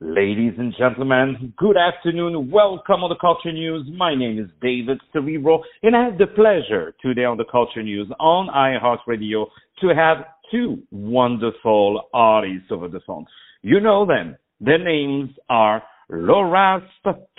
Ladies and gentlemen, good afternoon. Welcome on the Culture News. My name is David Cerebro, and I have the pleasure today on the Culture News on iHeartRadio to have two wonderful artists over the phone. You know them. Their names are Lohrasp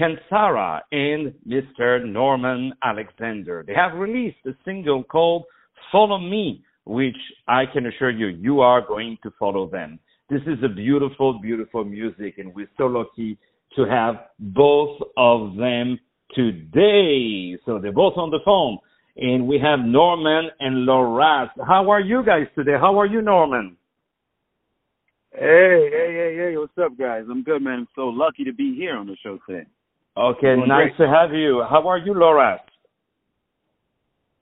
Kansara and Mr. Norman Alexander. They have released a single called Follow Me, which I can assure you, you are going to follow them. This is a beautiful, beautiful music, and we're so lucky to have both of them today. So they're both on the phone, and we have Norman and Loras. How are you guys today? How are you, Norman? Hey, hey, hey, hey, what's up, guys? I'm good, man. I'm so lucky to be here on the show today. Okay, nice great. to have you. How are you, Loras?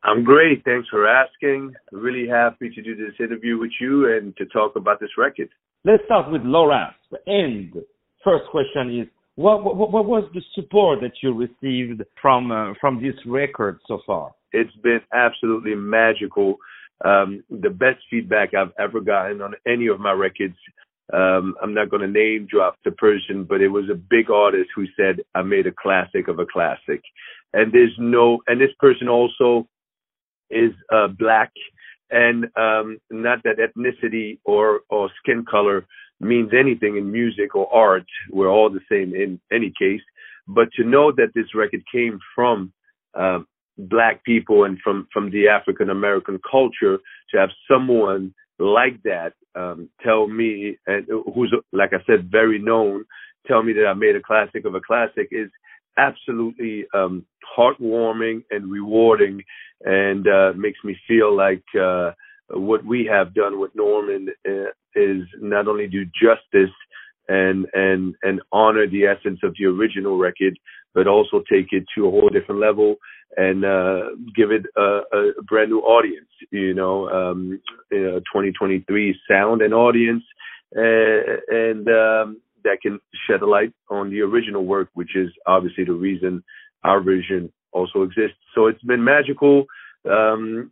I'm great. Thanks for asking. Really happy to do this interview with you and to talk about this record. Let's start with Laurence. And first question is, what, what, what was the support that you received from uh, from this record so far? It's been absolutely magical. Um, the best feedback I've ever gotten on any of my records. Um, I'm not going to name drop the person, but it was a big artist who said, I made a classic of a classic. And there's no, and this person also is uh, black and um, not that ethnicity or or skin color means anything in music or art. We're all the same in any case. But to know that this record came from uh, black people and from from the African American culture, to have someone like that um, tell me, and who's like I said, very known, tell me that I made a classic of a classic is absolutely um, heartwarming and rewarding, and uh, makes me feel like uh, what we have done with Norman uh, is not only do justice and and and honor the essence of the original record, but also take it to a whole different level and uh, give it a, a, brand new audience. You know, um, you know 2023 sound and audience, uh, and um, that can shed a light on the original work, which is obviously the reason our vision also exists. So it's been magical. Um,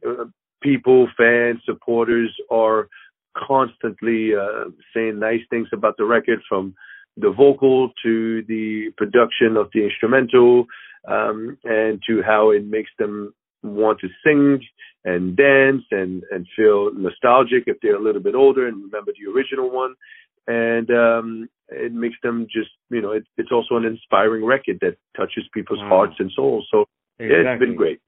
people, fans, supporters are constantly uh, saying nice things about the record from the vocal to the production of the instrumental um, and to how it makes them want to sing and dance and, and feel nostalgic if they're a little bit older and remember the original one. And um, it makes them just you know it, it's also an inspiring record that touches people's wow. hearts and souls. So exactly. it's been great.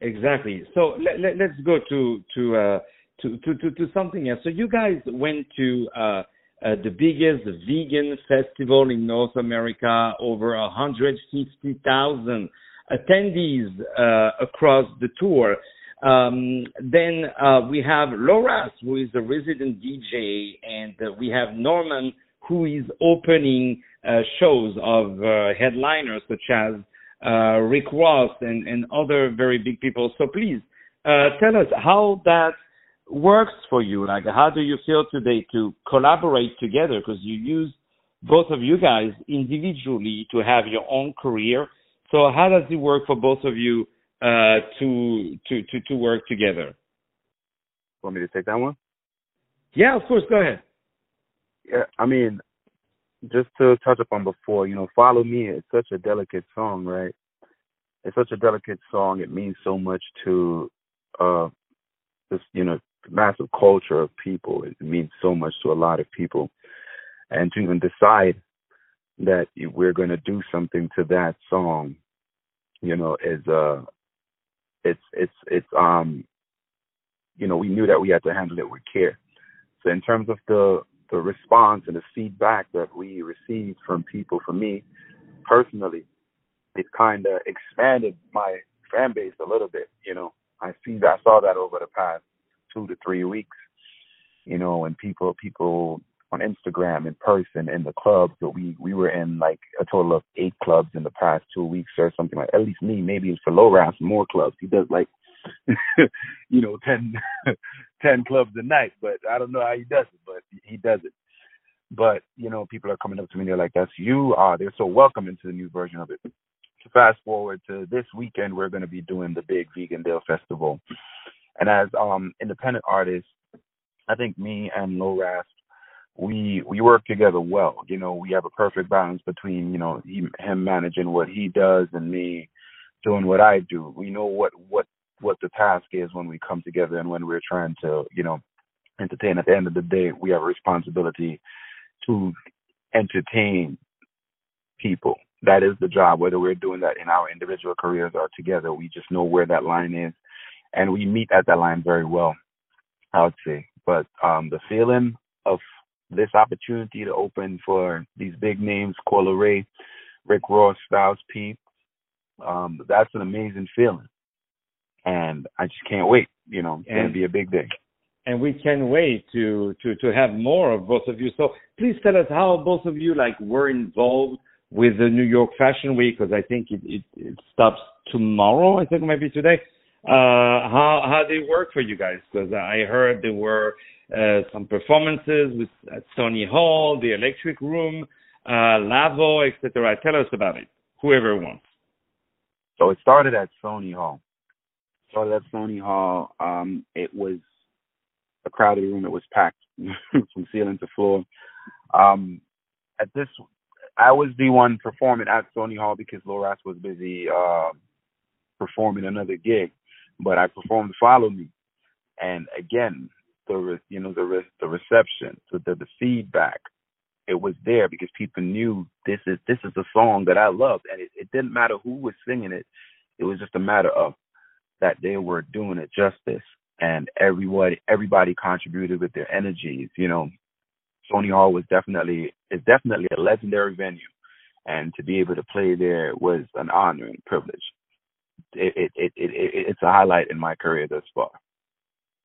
Exactly. So let, let, us go to to, uh, to to to to something else. So you guys went to uh, uh, the biggest vegan festival in North America, over 150,000 attendees uh, across the tour. Um, then uh, we have Loras, who is a resident DJ, and uh, we have Norman, who is opening uh, shows of uh, headliners such as uh, Rick Ross and, and other very big people. So please uh, tell us how that works for you. Like, how do you feel today to collaborate together? Because you use both of you guys individually to have your own career. So how does it work for both of you uh, to to to to work together? Want me to take that one? Yeah, of course. Go ahead. Yeah, I mean, just to touch upon before, you know, "Follow Me" is such a delicate song, right? It's such a delicate song. It means so much to, uh, this, you know, massive culture of people. It means so much to a lot of people, and to even decide that we're going to do something to that song, you know, is uh, it's it's it's um, you know, we knew that we had to handle it with care. So in terms of the the response and the feedback that we received from people, for me personally, it kind of expanded my fan base a little bit. You know, I see I saw that over the past two to three weeks. You know, when people people on Instagram in person in the clubs. So we we were in like a total of eight clubs in the past two weeks or something like. At least me, maybe for Loras more clubs. He does like, you know, ten ten clubs a night. But I don't know how he does it, but he does it. But you know, people are coming up to me. They're like, "That's you." Uh, they're so welcome into the new version of it. To fast forward to this weekend, we're going to be doing the big Vegandale Festival, and as um independent artists, I think me and Low we we work together well. You know, we have a perfect balance between you know he, him managing what he does and me doing what I do. We know what what what the task is when we come together and when we're trying to you know entertain. At the end of the day, we have a responsibility to entertain people. That is the job. Whether we're doing that in our individual careers or together, we just know where that line is, and we meet at that line very well. I would say, but um, the feeling of this opportunity to open for these big names, Coi Leray, Rick Ross, Styles P. Um, that's an amazing feeling. And I just can't wait. You know, it's gonna be a big day. And we can't wait to to to have more of both of you. So please tell us how both of you like were involved with the New York Fashion Week because I think it, it it stops tomorrow. I think maybe today. Uh, how how they work for you guys? Because I heard there were uh, some performances with at Sony Hall, the Electric Room, uh, Lavo, etc. Tell us about it, whoever wants. So it started at Sony Hall. Started at Sony Hall. Um, it was a crowded room. It was packed from ceiling to floor. Um, at this, I was the one performing at Sony Hall because Loras was busy uh, performing another gig, but I performed "Follow Me," and again, the re, you know the re- the reception, so the the feedback, it was there because people knew this is this is a song that I loved, and it, it didn't matter who was singing it. It was just a matter of that they were doing it justice, and everybody everybody contributed with their energies. You know, Sony Hall was definitely is definitely a legendary venue, and to be able to play there was an honor and privilege. It it, it, it it's a highlight in my career thus far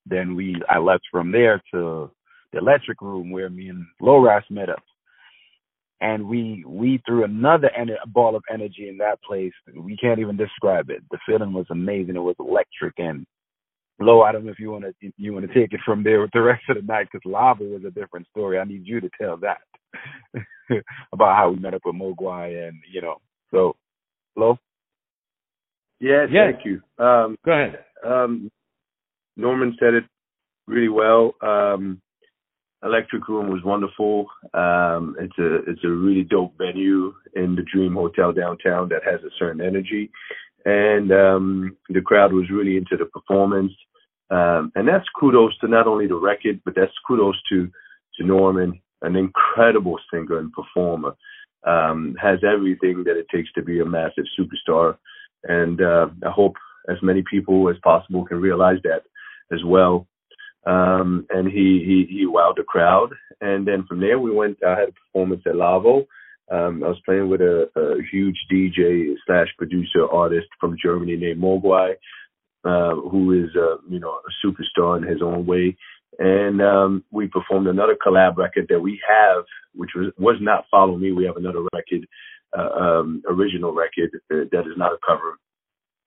then we I left from there to the electric room where me and Loras met up. And we we threw another en- ball of energy in that place. We can't even describe it. The feeling was amazing. It was electric. And Lo, I don't know if you want to you want to take it from there with the rest of the night because Lavo was a different story. I need you to tell that about how we met up with Moguai and you know. So, Lo. Yes, yes. thank you. Um, Go ahead. Um, Norman said it really well. Um, Electric Room was wonderful. Um, it's a it's a really dope venue in the Dream Hotel downtown that has a certain energy, and um, the crowd was really into the performance. Um, and that's kudos to not only the record, but that's kudos to to Norman, an incredible singer and performer. Um, has everything that it takes to be a massive superstar, and uh, I hope as many people as possible can realize that as well. Um, and he, he, he wowed the crowd. And then from there, we went, I had a performance at Lavo. Um, I was playing with a, a huge DJ slash producer artist from Germany named Moguai, uh, who is, uh, you know, a superstar in his own way. And um, we performed another collab record that we have, which was was not Follow Me. We have another record, uh, um, original record that is not a cover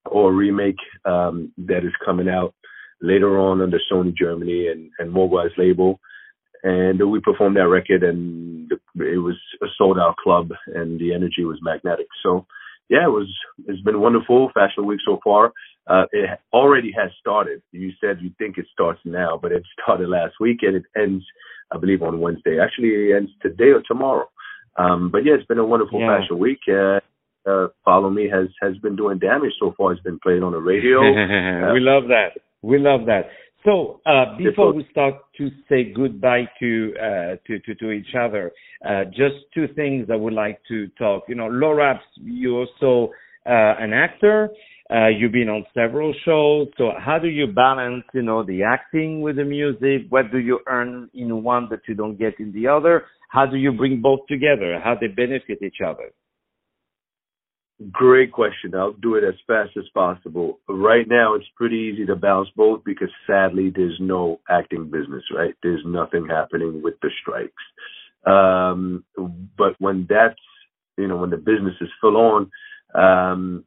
or a remake um, that is coming out later on under Sony Germany and, and Moguai's label. And we performed that record and it was a sold out club and the energy was magnetic. So yeah, it was, it's been wonderful fashion week so far. Uh, it already has started. You said you think it starts now, but it started last week and it ends, I believe on Wednesday. Actually, it ends today or tomorrow. Um, but yeah, it's been a wonderful yeah. fashion week. Uh, uh, Follow Me has has been doing damage so far. It's been played on the radio. we love that. We love that. So uh, before we start to say goodbye to uh, to, to, to each other, uh, just two things I would like to talk. You know, Lohrasp, you're also uh, an actor. Uh, you've been on several shows. So how do you balance, you know, the acting with the music? What do you earn in one that you don't get in the other? How do you bring both together? How they benefit each other? Great question. I'll do it as fast as possible. Right now, it's pretty easy to balance both because sadly, there's no acting business, right? There's nothing happening with the strikes. Um, but when that's, you know, when the business is full on, um,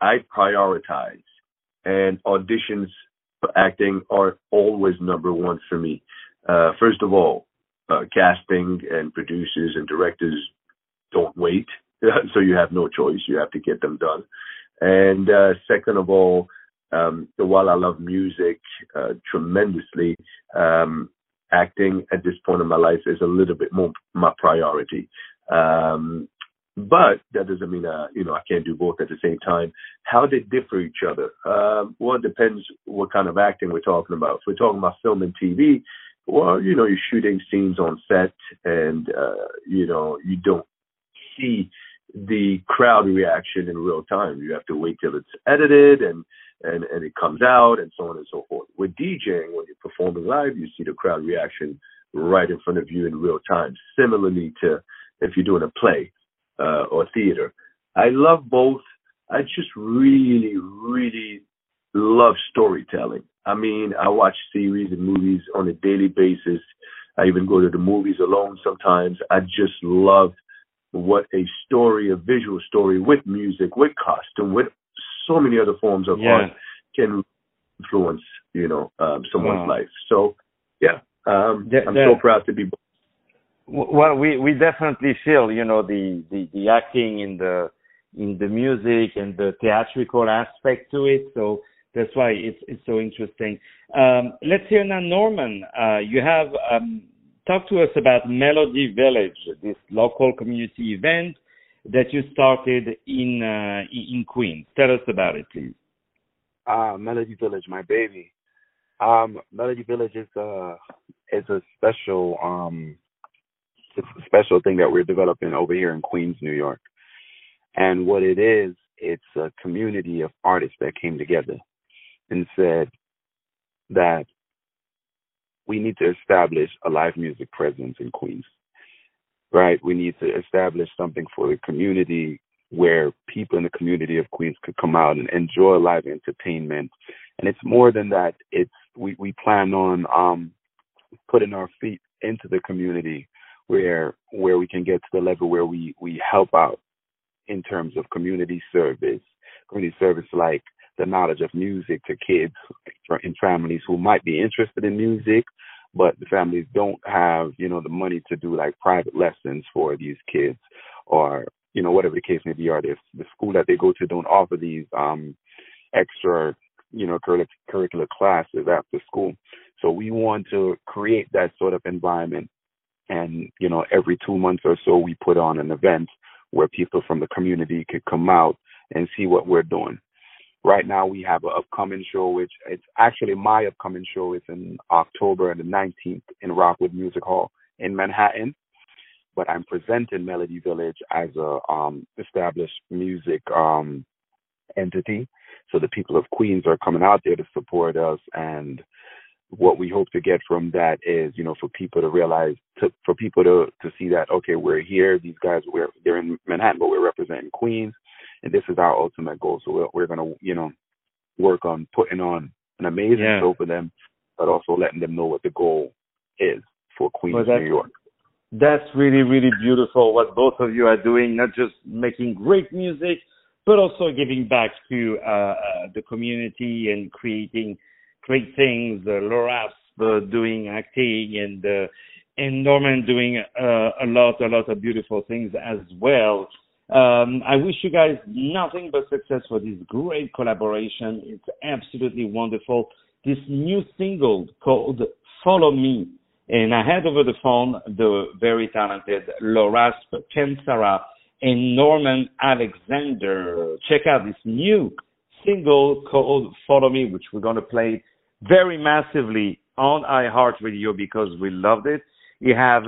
I prioritize and auditions for acting are always number one for me. Uh, first of all, uh, casting and producers and directors don't wait so you have no choice. You have to get them done. And uh, second of all, um, while I love music uh, tremendously, um, acting at this point in my life is a little bit more my priority. Um, but that doesn't mean uh, you know I can't do both at the same time. How they differ each other? Um, well, it depends what kind of acting we're talking about. If we're talking about film and TV, well, you know, you're shooting scenes on set, and uh, you know you don't see the crowd reaction in real time. You have to wait till it's edited and and and it comes out and so on and so forth. With DJing, when you're performing live, you see the crowd reaction right in front of you in real time. Similarly to if you're doing a play uh, or theater. I love both. I just really, really love storytelling. I mean, I watch series and movies on a daily basis. I even go to the movies alone sometimes. I just love what a story, a visual story with music, with costume, with so many other forms of yeah. art can influence, you know, um, someone's wow. life. So, yeah, um, I'm so proud to be. Well, we we definitely feel, you know, the the the acting in the in the music and the theatrical aspect to it. So that's why it's it's so interesting. Um, let's hear now, Norman. Uh, you have um, talk to us about Melody Village, this local community event that you started in uh, in Queens. Tell us about it, please. Uh, Melody Village, my baby. Um, Melody Village is a is a special um it's a special thing that we're developing over here in Queens, New York. And what it is, it's a community of artists that came together and said that we need to establish a live music presence in Queens. Right? We need to establish something for the community where people in the community of Queens could come out and enjoy live entertainment. And it's more than that. It's we, we plan on um putting our feet into the community where where we can get to the level where we we help out in terms of community service, community service like the knowledge of music to kids in families who might be interested in music, but the families don't have, you know, the money to do like private lessons for these kids or, you know, whatever the case may be, or if the school that they go to don't offer these um extra, you know, curricular classes after school. So we want to create that sort of environment and you know every two months or so we put on an event where people from the community could come out and see what we're doing right now we have an upcoming show which it's actually my upcoming show. It's in october the 19th in rockwood music hall in manhattan. But i'm presenting melody village as a um established music um entity. So the people of queens are coming out there to support us. And what we hope to get from that is, you know, for people to realize, to, for people to to see that, okay, we're here. These guys, we're they're in Manhattan, but we're representing Queens, and this is our ultimate goal. So we're, we're gonna, you know, work on putting on an amazing yeah. show for them, but also letting them know what the goal is for Queens, well, New York. That's really, really beautiful what both of you are doing. Not just making great music, but also giving back to uh, uh, the community and creating great things. Uh, Laura uh, doing acting and uh, and Norman doing uh, a lot, a lot of beautiful things as well. Um, I wish you guys nothing but success for this great collaboration. It's absolutely wonderful. This new single called Follow Me. And I had over the phone the very talented Laura Kansara and Norman Alexander. Check out this new single called Follow Me, which we're going to play very massively on iHeartRadio because we loved it. You have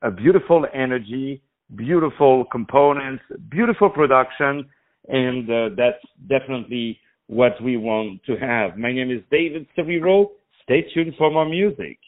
a beautiful energy, beautiful components, beautiful production, and uh, that's definitely what we want to have. My name is David Severo. Stay tuned for more music.